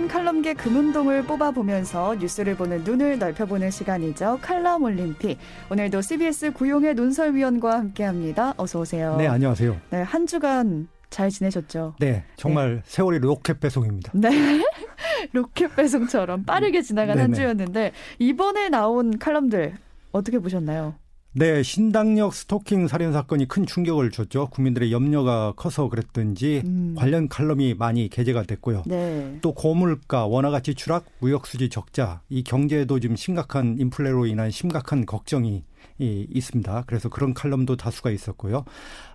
주간 칼럼계 금은동을 뽑아보면서 뉴스를 보는 눈을 넓혀보는 시간이죠. 칼럼 올림픽. 오늘도 CBS 구용회 논설위원과 함께합니다. 어서 오세요. 네, 안녕하세요. 네, 한 주간 잘 지내셨죠? 네, 정말 네. 세월이 로켓 배송입니다. 네. 로켓 배송처럼 빠르게 지나간 네네. 한 주였는데 이번에 나온 칼럼들 어떻게 보셨나요? 네, 신당역 스토킹 살인 사건이 큰 충격을 줬죠. 국민들의 염려가 커서 그랬던지 음. 관련 칼럼이 많이 게재가 됐고요. 네. 또 고물가, 원화 가치 추락, 무역 수지 적자, 이 경제에도 지금 심각한 인플레로 인한 심각한 걱정이 있습니다. 그래서 그런 칼럼도 다수가 있었고요.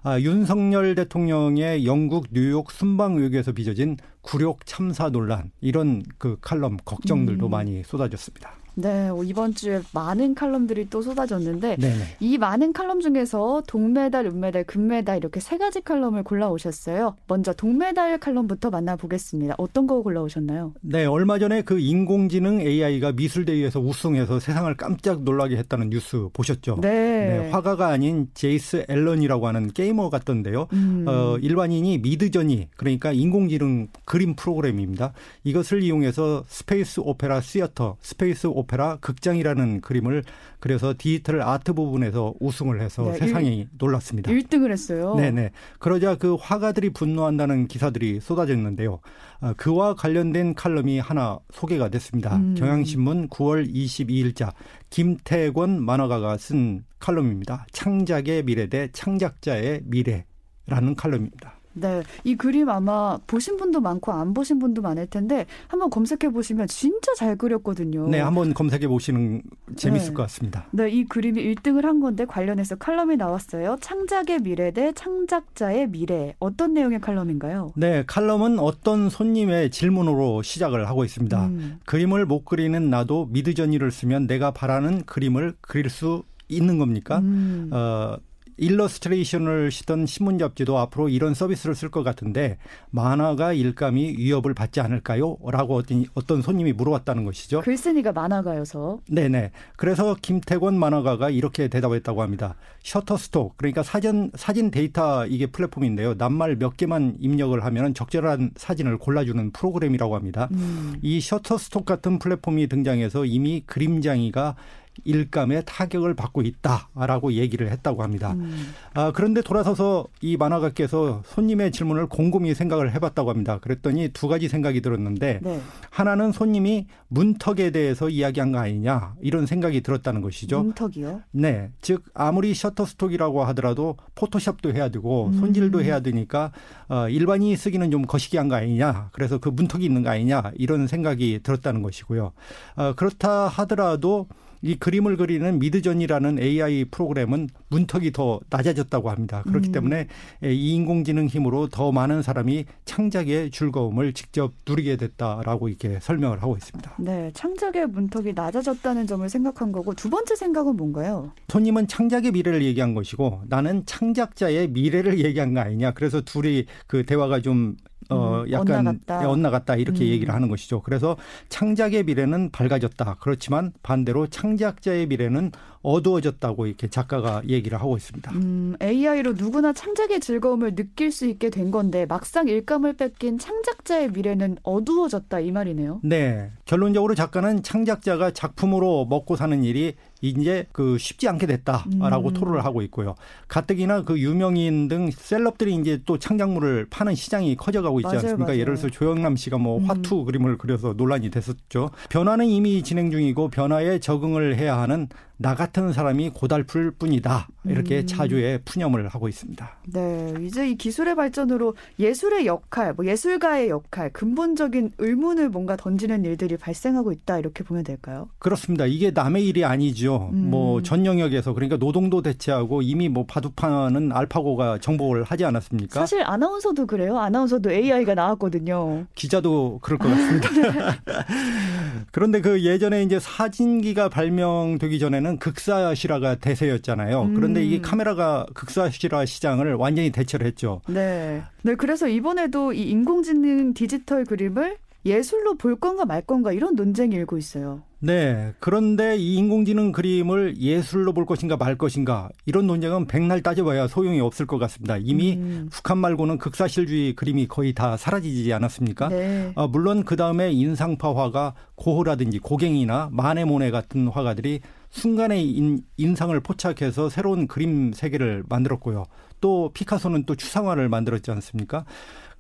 아, 윤석열 대통령의 영국 뉴욕 순방 외교에서 빚어진 굴욕 참사 논란 이런 그 칼럼 걱정들도 음. 많이 쏟아졌습니다. 네, 어, 이번 주에 많은 칼럼들이 또 쏟아졌는데 네네. 이 많은 칼럼 중에서 동메달, 은메달, 금메달 이렇게 세 가지 칼럼을 골라 오셨어요. 먼저 동메달 칼럼부터 만나보겠습니다. 어떤 거 골라 오셨나요? 네, 얼마 전에 그 인공지능 AI가 미술대회에서 우승해서 세상을 깜짝 놀라게 했다는 뉴스 보셨죠? 네. 네 화가가 아닌 제이슨 앨런이라고 하는 게이머 같던데요. 음. 어, 일반인이 미드저니 그러니까 인공지능 그림 프로그램입니다. 이것을 이용해서 Space Opera Theater, Space Opera 오페라 극장이라는 그림을 그래서 디지털 아트 부문에서 우승을 해서 네, 세상이 1, 놀랐습니다. 1등을 했어요. 네네. 그러자 그 화가들이 분노한다는 기사들이 쏟아졌는데요. 아, 그와 관련된 칼럼이 하나 소개가 됐습니다. 음. 경향신문 9월 22일자 김태권 만화가가 쓴 칼럼입니다. 창작의 미래 대 창작자의 미래라는 칼럼입니다. 네. 이 그림 아마 보신 분도 많고 안 보신 분도 많을 텐데 한번 검색해 보시면 진짜 잘 그렸거든요. 네, 한번 검색해 보시는 재밌을 네. 것 같습니다. 네, 이 그림이 1등을 한 건데 관련해서 칼럼이 나왔어요. 창작의 미래 대 창작자의 미래. 어떤 내용의 칼럼인가요? 네, 칼럼은 어떤 손님의 질문으로 시작을 하고 있습니다. 음. 그림을 못 그리는 나도 미드저니를 쓰면 내가 바라는 그림을 그릴 수 있는 겁니까? 음. 어, 일러스트레이션을 싣던 신문 잡지도 앞으로 이런 서비스를 쓸 것 같은데 만화가 일감이 위협을 받지 않을까요? 라고 어떤, 어떤 손님이 물어왔다는 것이죠. 글쓴이가 만화가여서. 네네. 그래서 김태권 만화가가 이렇게 대답했다고 합니다. 셔터스톡 그러니까 사전 사진 데이터 이게 플랫폼인데요. 낱말 몇 개만 입력을 하면 적절한 사진을 골라주는 프로그램이라고 합니다. 음. 이 셔터스톡 같은 플랫폼이 등장해서 이미 그림장이가 일감에 타격을 받고 있다라고 얘기를 했다고 합니다. 음. 아, 그런데 돌아서서 이 만화가께서 손님의 질문을 곰곰이 생각을 해봤다고 합니다. 그랬더니 두 가지 생각이 들었는데 네. 하나는 손님이 문턱에 대해서 이야기한 거 아니냐 이런 생각이 들었다는 것이죠. 문턱이요? 네, 즉 아무리 셔터스톡이라고 하더라도 포토샵도 해야 되고 음. 손질도 해야 되니까 어, 일반인이 쓰기는 좀 거시기한 거 아니냐. 그래서 그 문턱이 있는 거 아니냐 이런 생각이 들었다는 것이고요. 어, 그렇다 하더라도 이 그림을 그리는 미드전이라는 AI 프로그램은 문턱이 더 낮아졌다고 합니다. 그렇기 음. 때문에 이 인공지능 힘으로 더 많은 사람이 창작의 즐거움을 직접 누리게 됐다라고 이렇게 설명을 하고 있습니다. 네, 창작의 문턱이 낮아졌다는 점을 생각한 거고 두 번째 생각은 뭔가요? 손님은 창작의 미래를 얘기한 것이고 나는 창작자의 미래를 얘기한 거 아니냐. 그래서 둘이 그 대화가 좀 어 음, 약간 엇나갔다, 엇나갔다 이렇게 음. 얘기를 하는 것이죠. 그래서 창작의 미래는 밝아졌다. 그렇지만 반대로 창작자의 미래는 어두워졌다고 이렇게 작가가 얘기를 하고 있습니다. 음, AI로 누구나 창작의 즐거움을 느낄 수 있게 된 건데 막상 일감을 뺏긴 창작자의 미래는 어두워졌다 이 말이네요. 네. 결론적으로 작가는 창작자가 작품으로 먹고 사는 일이 이제 그 쉽지 않게 됐다라고 음. 토로를 하고 있고요. 가뜩이나 그 유명인 등 셀럽들이 이제 또 창작물을 파는 시장이 커져가고 있지 맞아요, 않습니까? 맞아요. 예를 들어서 조영남 씨가 뭐 음. 화투 그림을 그려서 논란이 됐었죠. 변화는 이미 진행 중이고 변화에 적응을 해야 하는 나 같은 사람이 고달플 뿐이다. 이렇게 음. 차주에 푸념을 하고 있습니다. 네. 이제 이 기술의 발전으로 예술의 역할, 뭐 예술가의 역할, 근본적인 의문을 뭔가 던지는 일들이 발생하고 있다. 이렇게 보면 될까요? 그렇습니다. 이게 남의 일이 아니죠. 음. 뭐전 영역에서 그러니까 노동도 대체하고 이미 뭐 바둑판은 알파고가 정복을 하지 않았습니까? 사실 아나운서도 그래요. 아나운서도 AI가 나왔거든요. 기자도 그럴 것 같습니다. 그런데 그 예전에 이제 사진기가 발명되기 전에는 극사실화가 대세였잖아요. 음. 그런데 이게 카메라가 극사실화 시장을 완전히 대체를 했죠. 네. 네, 그래서 이번에도 이 인공지능 디지털 그림을 예술로 볼 건가 말 건가 이런 논쟁이 일고 있어요. 네. 그런데 이 인공지능 그림을 예술로 볼 것인가 말 것인가 이런 논쟁은 백날 따져봐야 소용이 없을 것 같습니다. 이미 음. 북한 말고는 극사실주의 그림이 거의 다 사라지지 않았습니까? 네. 어, 물론 그 다음에 인상파 화가 고흐라든지 고갱이나 마네모네 같은 화가들이 순간의 인, 인상을 포착해서 새로운 그림 세계를 만들었고요. 또 피카소는 또 추상화를 만들었지 않습니까?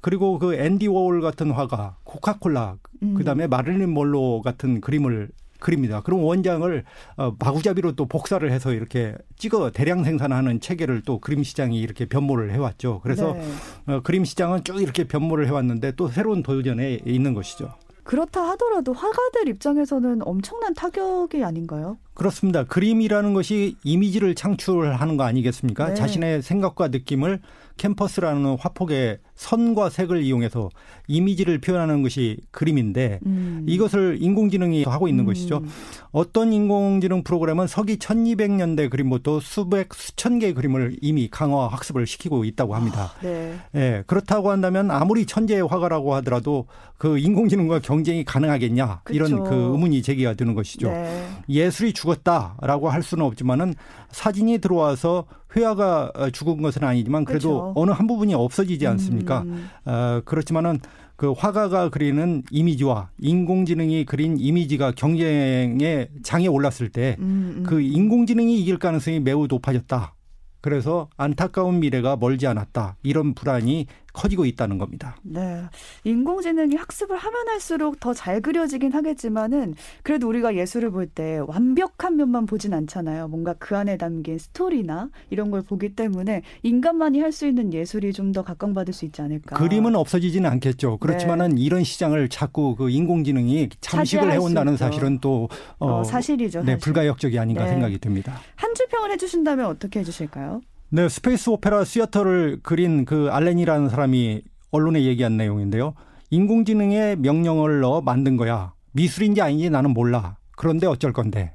그리고 그 앤디 워홀 같은 화가 코카콜라 음. 그다음에 마릴린 몰로 같은 그림을 그립니다. 그럼 원장을 어, 마구잡이로 또 복사를 해서 이렇게 찍어 대량 생산하는 체계를 또 그림 시장이 이렇게 변모를 해왔죠. 그래서 네. 어, 그림 시장은 쭉 이렇게 변모를 해왔는데 또 새로운 도전에 있는 것이죠. 그렇다 하더라도 화가들 입장에서는 엄청난 타격이 아닌가요? 그렇습니다. 그림이라는 것이 이미지를 창출하는 거 아니겠습니까? 네. 자신의 생각과 느낌을 캠퍼스라는 화폭의 선과 색을 이용해서 이미지를 표현하는 것이 그림인데 음. 이것을 인공지능이 하고 있는 음. 것이죠. 어떤 인공지능 프로그램은 서기 1200년대 그림부터 수백 수천 개의 그림을 이미 강화 학습을 시키고 있다고 합니다. 아, 네. 예, 그렇다고 한다면 아무리 천재의 화가라고 하더라도 그 인공지능과 경쟁이 가능하겠냐 그쵸. 이런 그 의문이 제기가 되는 것이죠. 네. 예술이 죽었다라고 할 수는 없지만은 사진이 들어와서 회화가 죽은 것은 아니지만 그래도 그렇죠. 어느 한 부분이 없어지지 않습니까? 음. 어, 그렇지만은 그 화가가 그리는 이미지와 인공지능이 그린 이미지가 경쟁의 장에 올랐을 때그 음, 음. 인공지능이 이길 가능성이 매우 높아졌다. 그래서 안타까운 미래가 멀지 않았다. 이런 불안이 커지고 있다는 겁니다. 네. 인공지능이 학습을 하면 할수록 더 잘 그려지긴 하겠지만은 그래도 우리가 예술을 볼 때 완벽한 면만 보진 않잖아요. 뭔가 그 안에 담긴 스토리나 이런 걸 보기 때문에 인간만이 할 수 있는 예술이 좀 더 각광받을 수 있지 않을까. 그림은 없어지지는 않겠죠. 그렇지만은 네. 이런 시장을 자꾸 그 인공지능이 잠식을 해온다는 사실은 또 어, 어, 사실이죠. 네, 사실. 불가역적이 아닌가 네. 생각이 듭니다. 한 줄 평을 해주신다면 어떻게 해주실까요? 네, Space Opera Theater를 그린 그 알렌이라는 사람이 언론에 얘기한 내용인데요. 인공지능의 명령을 넣어 만든 거야. 미술인지 아닌지 나는 몰라. 그런데 어쩔 건데.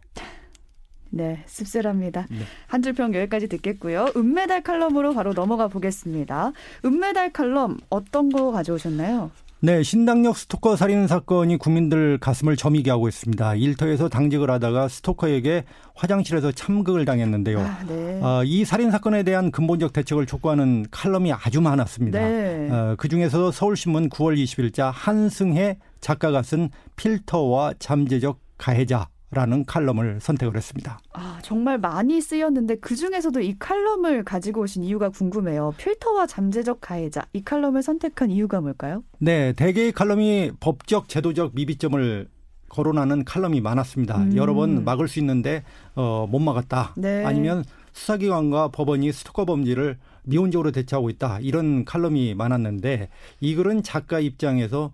네, 씁쓸합니다. 네. 한줄 평 여기까지 듣겠고요. 은메달 칼럼으로 바로 넘어가 보겠습니다. 은메달 칼럼 어떤 거 가져오셨나요? 네, 신당역 스토커 살인 사건이 국민들 가슴을 저미게 하고 있습니다. 일터에서 당직을 하다가 스토커에게 화장실에서 참극을 당했는데요. 아, 네. 어, 이 살인 사건에 대한 근본적 대책을 촉구하는 칼럼이 아주 많았습니다. 네. 어, 그 중에서 서울신문 9월 20일자 한승혜 작가가 쓴 필터와 잠재적 가해자 라는 칼럼을 선택을 했습니다. 아, 정말 많이 쓰였는데 그 중에서도 이 칼럼을 가지고 오신 이유가 궁금해요. 필터와 잠재적 가해자 이 칼럼을 선택한 이유가 뭘까요? 네, 대개의 칼럼이 법적 제도적 미비점을 거론하는 칼럼이 많았습니다. 음. 여러 번 막을 수 있는데 어, 못 막았다. 네. 아니면 수사기관과 법원이 스토커 범죄를 미온적으로 대처하고 있다. 이런 칼럼이 많았는데 이 글은 작가 입장에서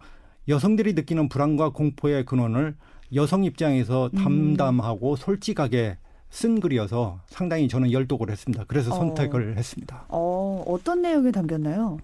여성들이 느끼는 불안과 공포의 근원을 여성 입장에서 음. 담담하고 음. 솔직하게 쓴 글이어서 상당히 저는 열독을 했습니다. 그래서 어. 선택을 어. 했습니다. 어, 어떤 내용이 담겼나요?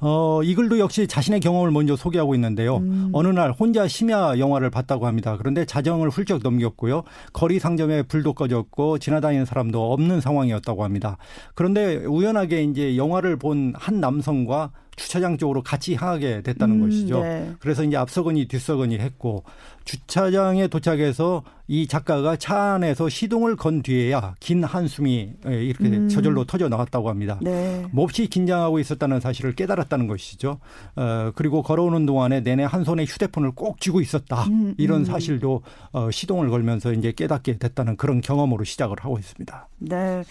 어, 이 글도 역시 자신의 경험을 먼저 소개하고 있는데요. 음. 어느 날 혼자 심야 영화를 봤다고 합니다. 그런데 자정을 훌쩍 넘겼고요. 거리 상점에 불도 꺼졌고 지나다니는 사람도 없는 상황이었다고 합니다. 그런데 우연하게 이제 영화를 본 한 남성과 주차장 쪽으로 같이 향하게 됐다는 음, 것이죠. 네. 그래서 이제 앞서거니 뒤서거니 했고 주차장에 도착해서 이 작가가 차 안에서 시동을 건 뒤에야 긴 한숨이 예, 이렇게 음. 저절로 터져 나왔다고 합니다. 네. 몹시 긴장하고 있었다는 사실을 깨달았다는 것이죠. 어, 그리고 걸어오는 동안에 내내 한 손에 휴대폰을 꼭 쥐고 있었다. 음, 이런 음. 사실도 어, 시동을 걸면서 이제 깨닫게 됐다는 그런 경험으로 시작을 하고 있습니다. 네.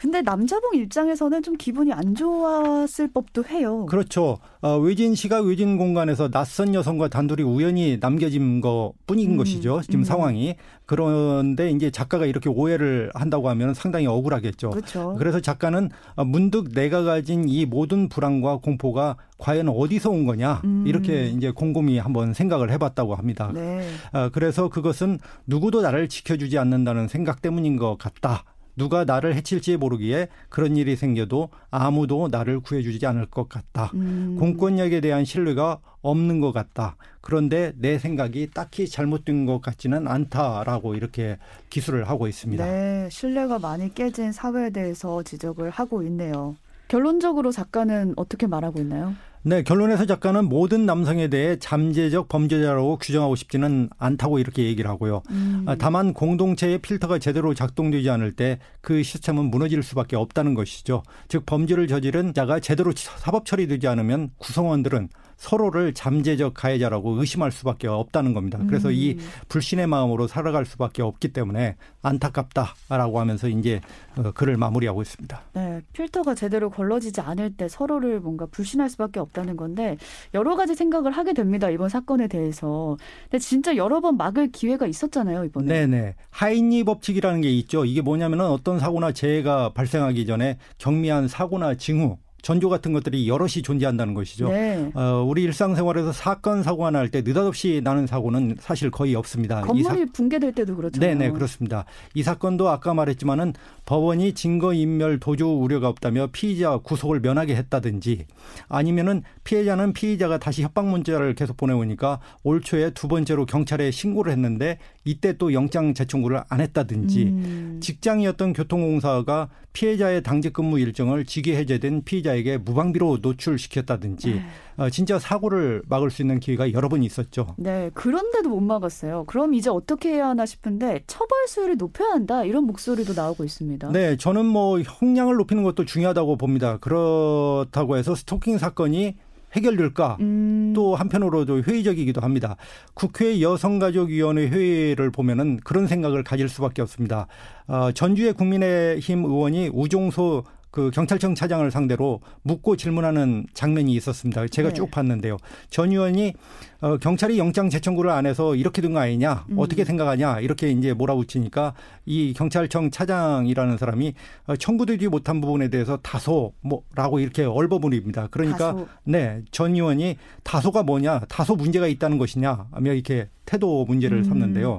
근데 남자분 입장에서는 좀 기분이 안 좋았을 법도 해요. 그렇죠. 어, 외진 시각 외진 공간에서 낯선 여성과 단둘이 우연히 남겨진 것 뿐인 음, 것이죠. 지금 음. 상황이. 그런데 이제 작가가 이렇게 오해를 한다고 하면 상당히 억울하겠죠. 그렇죠. 그래서 작가는 문득 내가 가진 이 모든 불안과 공포가 과연 어디서 온 거냐 음. 이렇게 이제 곰곰이 한번 생각을 해봤다고 합니다. 네. 어, 그래서 그것은 누구도 나를 지켜주지 않는다는 생각 때문인 것 같다. 누가 나를 해칠지 모르기에 그런 일이 생겨도 아무도 나를 구해주지 않을 것 같다. 음. 공권력에 대한 신뢰가 없는 것 같다. 그런데 내 생각이 딱히 잘못된 것 같지는 않다라고 이렇게 기술을 하고 있습니다. 네, 신뢰가 많이 깨진 사회에 대해서 지적을 하고 있네요. 결론적으로 작가는 어떻게 말하고 있나요? 네, 결론에서 작가는 모든 남성에 대해 잠재적 범죄자라고 규정하고 싶지는 않다고 이렇게 얘기를 하고요. 음. 아, 다만 공동체의 필터가 제대로 작동되지 않을 때 그 시스템은 무너질 수밖에 없다는 것이죠. 즉 범죄를 저지른 자가 제대로 사법 처리되지 않으면 구성원들은 서로를 잠재적 가해자라고 의심할 수밖에 없다는 겁니다. 그래서 음. 이 불신의 마음으로 살아갈 수밖에 없기 때문에 안타깝다라고 하면서 이제 어, 글을 마무리하고 있습니다. 네, 필터가 제대로 걸러지지 않을 때 서로를 뭔가 불신할 수밖에 없다는 건데 여러 가지 생각을 하게 됩니다. 이번 사건에 대해서. 근데 진짜 여러 번 막을 기회가 있었잖아요, 이번에. 네, 네. 하인리 법칙이라는 게 있죠. 이게 뭐냐면은 어떤 사고나 재해가 발생하기 전에 경미한 사고나 징후 전조 같은 것들이 여럿이 존재한다는 것이죠. 네. 어, 우리 일상생활에서 사건 사고가 날때 느닷없이 나는 사고는 사실 거의 없습니다. 건물이 사... 붕괴될 때도 그렇잖아요. 네네 그렇습니다. 이 사건도 아까 말했지만은 법원이 증거 인멸 도주 우려가 없다며 피의자 구속을 면하게 했다든지 아니면은 피해자는 피의자가 다시 협박 문자를 계속 보내오니까 올 초에 두 번째로 경찰에 신고를 했는데 이때 또 영장 재청구를 안 했다든지 음. 직장이었던 교통공사가 피해자의 당직 근무 일정을 직위 해제된 피의자에게 무방비로 노출시켰다든지 네. 어, 진짜 사고를 막을 수 있는 기회가 여러 번 있었죠. 네, 그런데도 못 막았어요. 그럼 이제 어떻게 해야 하나 싶은데 처벌 수위를 높여야 한다 이런 목소리도 나오고 있습니다. 네, 저는 뭐 형량을 높이는 것도 중요하다고 봅니다. 그렇다고 해서 스토킹 사건이 해결될까? 음. 또 한편으로도 회의적이기도 합니다. 국회 여성가족위원회 회의를 보면은 그런 생각을 가질 수밖에 없습니다. 어, 전주의 국민의힘 의원이 우종소 그 경찰청 차장을 상대로 묻고 질문하는 장면이 있었습니다. 제가 네. 쭉 봤는데요. 전 의원이 어, 경찰이 영장 재청구를 안 해서 이렇게 된 거 아니냐? 음. 어떻게 생각하냐? 이렇게 이제 몰아붙이니까 이 경찰청 차장이라는 사람이 어, 청구되지 못한 부분에 대해서 다소 뭐라고 이렇게 얼버무립니다. 그러니까 다소. 네, 전 의원이 다소가 뭐냐? 다소 문제가 있다는 것이냐? 하며 이렇게 태도 문제를 음. 삼는데요.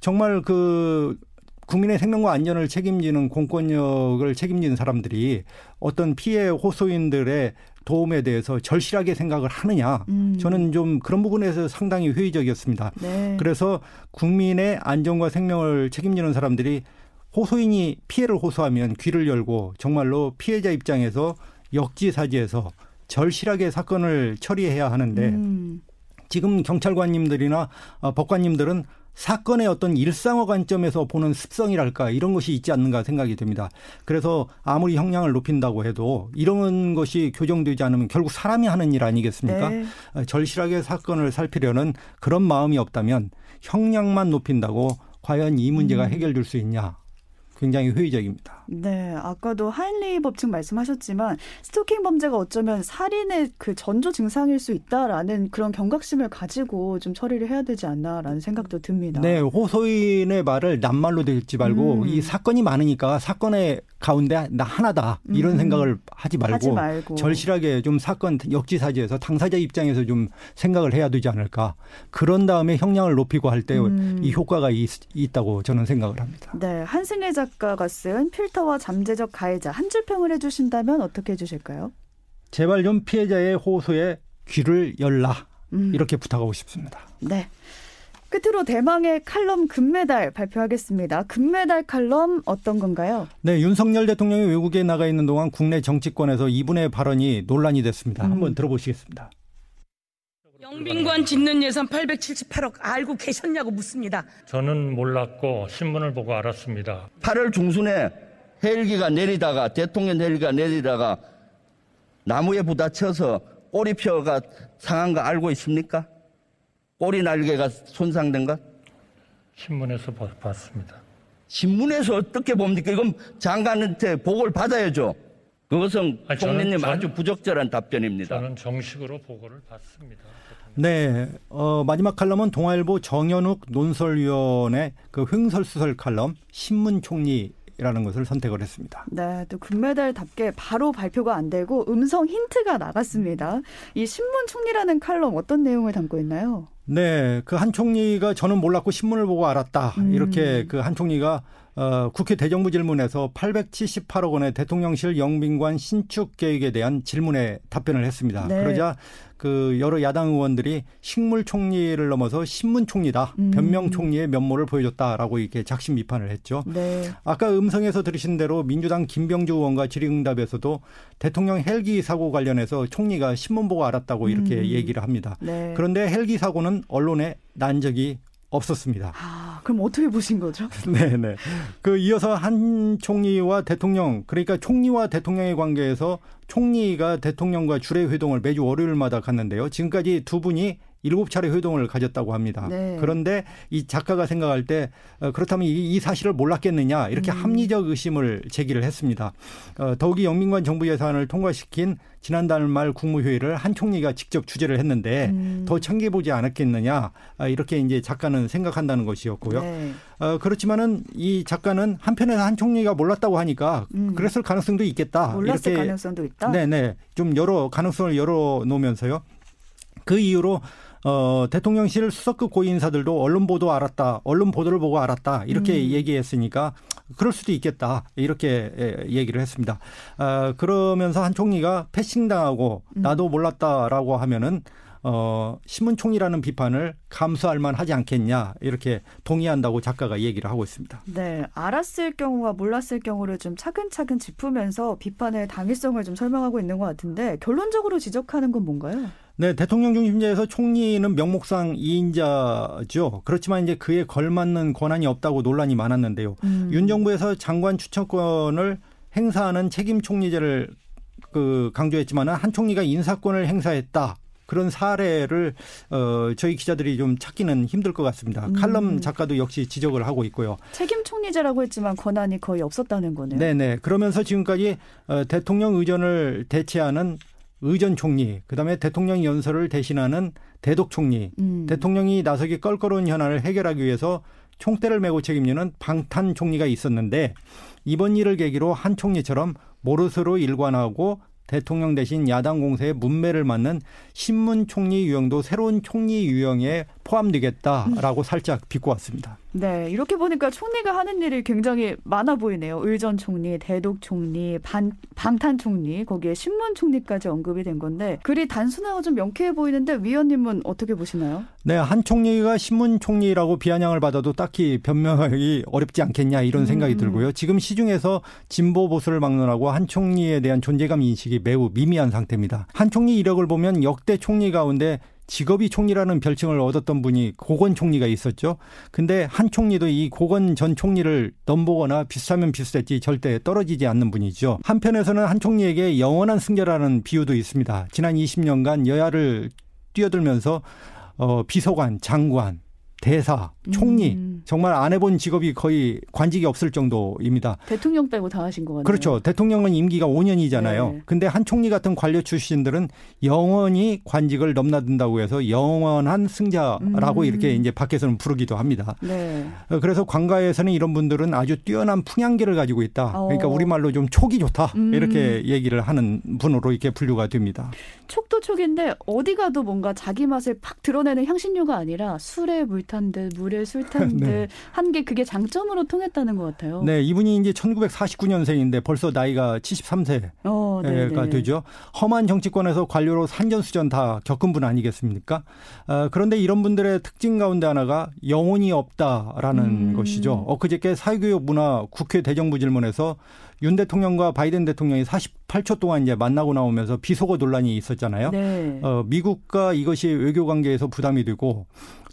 정말 그 국민의 생명과 안전을 책임지는 공권력을 책임지는 사람들이 어떤 피해 호소인들의 도움에 대해서 절실하게 생각을 하느냐. 음. 저는 좀 그런 부분에서 상당히 회의적이었습니다. 네. 그래서 국민의 안전과 생명을 책임지는 사람들이 호소인이 피해를 호소하면 귀를 열고 정말로 피해자 입장에서 역지사지해서 절실하게 사건을 처리해야 하는데 음. 지금 경찰관님들이나 어, 법관님들은 사건의 어떤 일상어 관점에서 보는 습성이랄까 이런 것이 있지 않는가 생각이 듭니다. 그래서 아무리 형량을 높인다고 해도 이런 것이 교정되지 않으면 결국 사람이 하는 일 아니겠습니까? 네. 어, 절실하게 사건을 살피려는 그런 마음이 없다면 형량만 높인다고 과연 이 문제가 음. 해결될 수 있냐? 굉장히 회의적입니다. 네, 아까도 하인리 법칙 말씀하셨지만 스토킹 범죄가 어쩌면 살인의 그 전조 증상일 수 있다라는 그런 경각심을 가지고 좀 처리를 해야 되지 않나라는 생각도 듭니다. 네, 호소인의 말을 낱말로 듣지 말고 음. 이 사건이 많으니까 사건의 가운데 나 하나다 이런 음. 생각을 하지 말고, 하지 말고, 절실하게 좀 사건 역지사지에서 당사자 입장에서 좀 생각을 해야 되지 않을까. 그런 다음에 형량을 높이고 할 때이 음. 효과가 있, 있다고 저는 생각을 합니다. 네, 한승혜 작가가 쓴 필터 와 잠재적 가해자 한 줄 평을 해주신다면 어떻게 해주실까요? 제발 좀 피해자의 호소에 귀를 열라 음. 이렇게 부탁하고 싶습니다. 네. 끝으로 대망의 칼럼 금메달 발표하겠습니다. 금메달 칼럼 어떤 건가요? 네, 윤석열 대통령이 외국에 나가 있는 동안 국내 정치권에서 이분의 발언이 논란이 됐습니다. 음. 한번 들어보시겠습니다. 영빈관 짓는 예산 878억 알고 계셨냐고 묻습니다. 저는 몰랐고 신문을 보고 알았습니다. 8월 중순에 헬기가 내리다가 대통령 헬기가 내리다가 나무에 부딪혀서 꼬리표가 상한 거 알고 있습니까? 꼬리 날개가 손상된 것? 신문에서 봤습니다. 신문에서 어떻게 봅니까? 이건 장관한테 보고를 받아야죠. 그것은 아니, 총리님 아주 부적절한 답변입니다. 저는 정식으로 보고를 받습니다. 네, 어, 마지막 칼럼은 동아일보 정현욱 논설위원의 그 횡설수설 칼럼 신문 총리 이라는 것을 선택을 했습니다. 네, 또 금메달답게 바로 발표가 안 되고 음성 힌트가 나갔습니다. 이 신문 총리라는 칼럼 어떤 내용을 담고 있나요? 네, 그 한 총리가 저는 몰랐고 신문을 보고 알았다. 음. 이렇게 그 한 총리가 어, 국회 대정부 질문에서 878억 원의 대통령실 영빈관 신축 계획에 대한 질문에 답변을 했습니다. 네. 그러자 그 여러 야당 의원들이 식물 총리를 넘어서 신문 총리다. 음. 변명 총리의 면모를 보여줬다라고 이렇게 작심 비판을 했죠. 네. 아까 음성에서 들으신 대로 민주당 김병주 의원과 질의응답에서도 대통령 헬기 사고 관련해서 총리가 신문 보고 알았다고 이렇게 음. 얘기를 합니다. 네. 그런데 헬기 사고는 언론에 난 적이 없었습니다. 아, 그럼 어떻게 보신 거죠? 네, 네. 그 이어서 한 총리와 대통령, 그러니까 총리와 대통령의 관계에서 총리가 대통령과 주례 회동을 매주 월요일마다 갔는데요. 지금까지 두 분이 일곱 차례 회동을 가졌다고 합니다. 네. 그런데 이 작가가 생각할 때 어, 그렇다면 이, 이 사실을 몰랐겠느냐 이렇게 음. 합리적 의심을 제기를 했습니다. 어, 더욱이 영민관 정부 예산을 통과시킨 지난달 말 국무회의를 한 총리가 직접 주재를 했는데 음. 더 챙겨보지 않았겠느냐 아, 이렇게 이제 작가는 생각한다는 것이었고요. 네. 어, 그렇지만은 이 작가는 한편에서 한 총리가 몰랐다고 하니까 음. 그랬을 가능성도 있겠다. 몰랐을 이렇게 가능성도 있다. 네네 좀 여러 가능성을 열어 놓으면서요. 그 이후로 어, 대통령실 수석급 고위 인사들도 언론 보도 알았다, 언론 보도를 보고 알았다 이렇게 음. 얘기했으니까 그럴 수도 있겠다 이렇게 예, 얘기를 했습니다. 어, 그러면서 한 총리가 패싱당하고 음. 나도 몰랐다라고 하면은 어, 신문총리라는 비판을 감수할 만하지 않겠냐 이렇게 동의한다고 작가가 얘기를 하고 있습니다. 네, 알았을 경우와 몰랐을 경우를 좀 차근차근 짚으면서 비판의 당위성을 좀 설명하고 있는 것 같은데 결론적으로 지적하는 건 뭔가요? 네, 대통령 중심제에서 총리는 명목상 2인자죠. 그렇지만 이제 그에 걸맞는 권한이 없다고 논란이 많았는데요. 음. 윤 정부에서 장관 추천권을 행사하는 책임 총리제를 그 강조했지만은 한 총리가 인사권을 행사했다. 그런 사례를 어 저희 기자들이 좀 찾기는 힘들 것 같습니다. 음. 칼럼 작가도 역시 지적을 하고 있고요. 책임 총리제라고 했지만 권한이 거의 없었다는 거네요. 네네. 그러면서 지금까지 어 대통령 의전을 대체하는 의전 총리, 그다음에 대통령 연설을 대신하는 대독 총리, 음. 대통령이 나서기 껄끄러운 현안을 해결하기 위해서 총대를 메고 책임지는 방탄 총리가 있었는데 이번 일을 계기로 한 총리처럼 모르스로 일관하고 대통령 대신 야당 공세에 문매를 맞는 신문 총리 유형도 새로운 총리 유형에 포함되겠다라고 살짝 비꼬 왔습니다. 네, 이렇게 보니까 총리가 하는 일이 굉장히 많아 보이네요. 의전 총리, 대독 총리, 반, 방탄 총리, 거기에 신문 총리까지 언급이 된 건데 글이 단순하고 좀 명쾌해 보이는데 위원님은 어떻게 보시나요? 네, 한 총리가 신문 총리라고 비아냥을 받아도 딱히 변명하기 어렵지 않겠냐 이런 생각이 음. 들고요. 지금 시중에서 진보 보수를 막론하고 한 총리에 대한 존재감 인식이 매우 미미한 상태입니다. 한 총리 이력을 보면 역대 총리 가운데 직업이 총리라는 별칭을 얻었던 분이 고건 총리가 있었죠. 근데 한 총리도 이 고건 전 총리를 넘보거나 비슷하면 비슷했지 절대 떨어지지 않는 분이죠. 한편에서는 한 총리에게 영원한 승자라는 비유도 있습니다. 지난 20년간 여야를 뛰어들면서 어 비서관, 장관, 대사, 총리 음. 정말 안 해본 직업이 거의 관직이 없을 정도입니다. 대통령 빼고 다 하신 거 같아요. 그렇죠. 대통령은 임기가 5년이잖아요. 네. 근데 한 총리 같은 관료 출신들은 영원히 관직을 넘나든다고 해서 영원한 승자라고 음. 이렇게 이제 밖에서는 부르기도 합니다. 네. 어, 그래서 관가에서는 이런 분들은 아주 뛰어난 풍향기를 가지고 있다. 그러니까 어. 우리 말로 좀 촉이 좋다. 음. 이렇게 얘기를 하는 분으로 이렇게 분류가 됩니다. 촉도 촉인데 어디 가도 뭔가 자기 맛을 팍 드러내는 향신료가 아니라 술에 물 불탄 듯 물에 술탄 듯한 게 그게 장점으로 통했다는 것 같아요. 네, 이분이 이제 1949년생인데 벌써 나이가 73세가 어, 되죠. 험한 정치권에서 관료로 산전수전 다 겪은 분 아니겠습니까? 어, 그런데 이런 분들의 특징 가운데 하나가 영혼이 없다라는 음. 것이죠. 엊그저께 사회교육 문화 국회 대정부 질문에서 윤 대통령과 바이든 대통령이 48초 동안 이제 만나고 나오면서 비속어 논란이 있었잖아요. 네. 어, 미국과 이것이 외교 관계에서 부담이 되고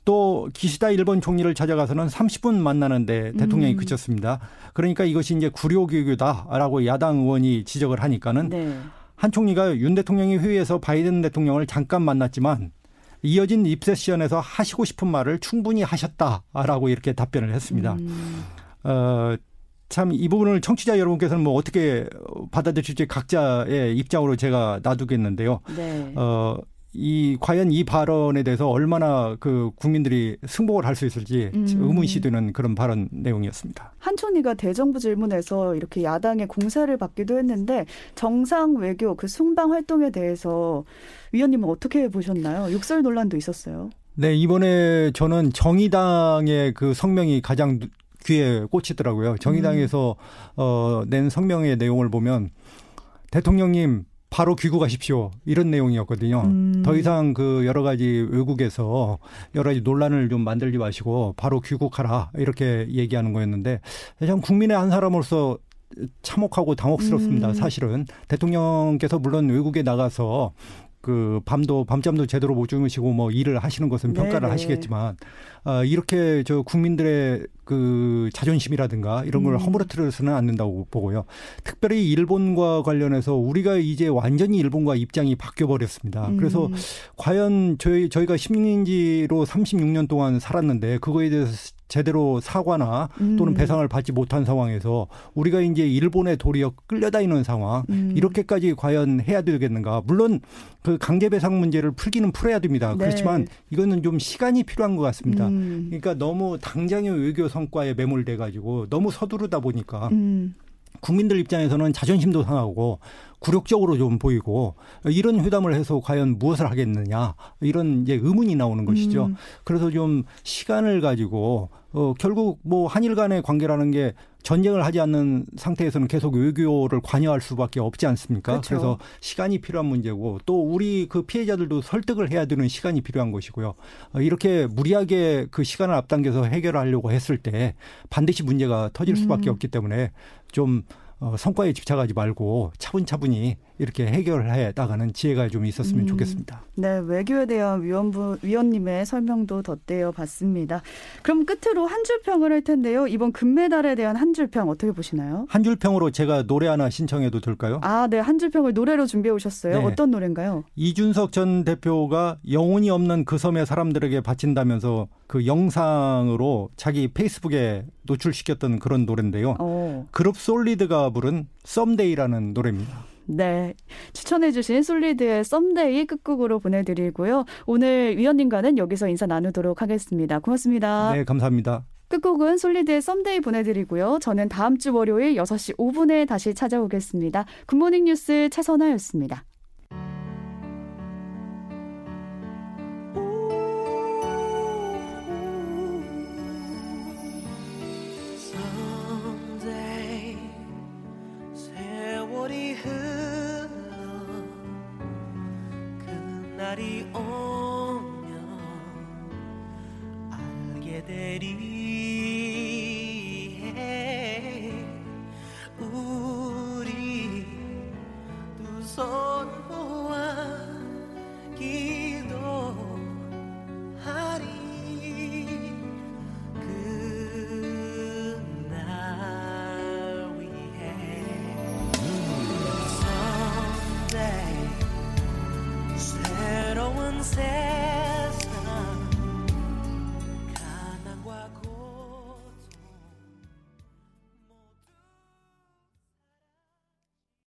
또 기시다 일본 총리를 찾아가서는 30분 만나는데 대통령이 음. 그쳤습니다. 그러니까 이것이 이제 구려교교다라고 야당 의원이 지적을 하니까는 네. 한 총리가 윤 대통령이 회의에서 바이든 대통령을 잠깐 만났지만 이어진 입세시연에서 하시고 싶은 말을 충분히 하셨다라고 이렇게 답변을 했습니다. 음. 어, 참 이 부분을 청취자 여러분께서는 뭐 어떻게 받아들일지 각자의 입장으로 제가 놔두겠는데요. 네. 어, 이 과연 이 발언에 대해서 얼마나 그 국민들이 승복을 할 수 있을지 음. 의문시되는 그런 발언 내용이었습니다. 한 총리가 대정부 질문에서 이렇게 야당의 공세를 받기도 했는데 정상 외교 그 순방 활동에 대해서 위원님은 어떻게 보셨나요? 욕설 논란도 있었어요. 네, 이번에 저는 정의당의 그 성명이 가장 귀에 꽂히더라고요. 정의당에서 음. 어, 낸 성명의 내용을 보면 대통령님 바로 귀국하십시오. 이런 내용이었거든요. 음. 더 이상 그 여러 가지 외국에서 여러 가지 논란을 좀 만들지 마시고 바로 귀국하라. 이렇게 얘기하는 거였는데 참 국민의 한 사람으로서 참혹하고 당혹스럽습니다. 음. 사실은 대통령께서 물론 외국에 나가서 그 밤도 밤잠도 제대로 못 주무시고 뭐 일을 하시는 것은 평가를 네네. 하시겠지만 아 이렇게 저 국민들의 그 자존심이라든가 이런 걸 음. 허물어뜨려서는 않는다고 보고요. 특별히 일본과 관련해서 우리가 이제 완전히 일본과 입장이 바뀌어 버렸습니다. 음. 그래서 과연 저희 저희가 식민지로 36년 동안 살았는데 그거에 대해서 제대로 사과나 또는 음. 배상을 받지 못한 상황에서 우리가 이제 일본의 도리어 끌려다니는 상황 음. 이렇게까지 과연 해야 되겠는가? 물론 그 강제 배상 문제를 풀기는 풀어야 됩니다. 네. 그렇지만 이거는 좀 시간이 필요한 것 같습니다. 음. 그러니까 너무 당장의 외교 성과에 매몰돼 가지고 너무 서두르다 보니까 음. 국민들 입장에서는 자존심도 상하고 굴욕적으로 좀 보이고 이런 회담을 해서 과연 무엇을 하겠느냐 이런 이제 의문이 나오는 것이죠. 음. 그래서 좀 시간을 가지고 어 결국 뭐 한일 간의 관계라는 게 전쟁을 하지 않는 상태에서는 계속 외교를 관여할 수밖에 없지 않습니까? 그렇죠. 그래서 시간이 필요한 문제고 또 우리 그 피해자들도 설득을 해야 되는 시간이 필요한 것이고요. 어, 이렇게 무리하게 그 시간을 앞당겨서 해결하려고 했을 때 반드시 문제가 터질 수밖에 음. 없기 때문에 좀 어, 성과에 집착하지 말고 차분차분히 이렇게 해결해 나가는 지혜가 좀 있었으면 음, 좋겠습니다. 네, 외교에 대한 위원부 위원님의 설명도 덧대어 봤습니다. 그럼 끝으로 한 줄평을 할 텐데요. 이번 금메달에 대한 한 줄평 어떻게 보시나요? 한 줄평으로 제가 노래 하나 신청해도 될까요? 아, 네, 한 줄평을 노래로 준비해 오셨어요. 네. 어떤 노래인가요? 이준석 전 대표가 영혼이 없는 그 섬의 사람들에게 바친다면서 그 영상으로 자기 페이스북에 노출시켰던 그런 노래인데요. 오. 어. 그룹 솔리드가 부른 Someday라는 노래입니다. 네. 추천해주신 솔리드의 Someday 끝곡으로 보내드리고요. 오늘 위원님과는 여기서 인사 나누도록 하겠습니다. 고맙습니다. 네, 감사합니다. 끝곡은 솔리드의 Someday 보내드리고요. 저는 다음 주 월요일 6시 5분에 다시 찾아오겠습니다. 굿모닝 뉴스 최선아였습니다. 날이 오면 알게 되리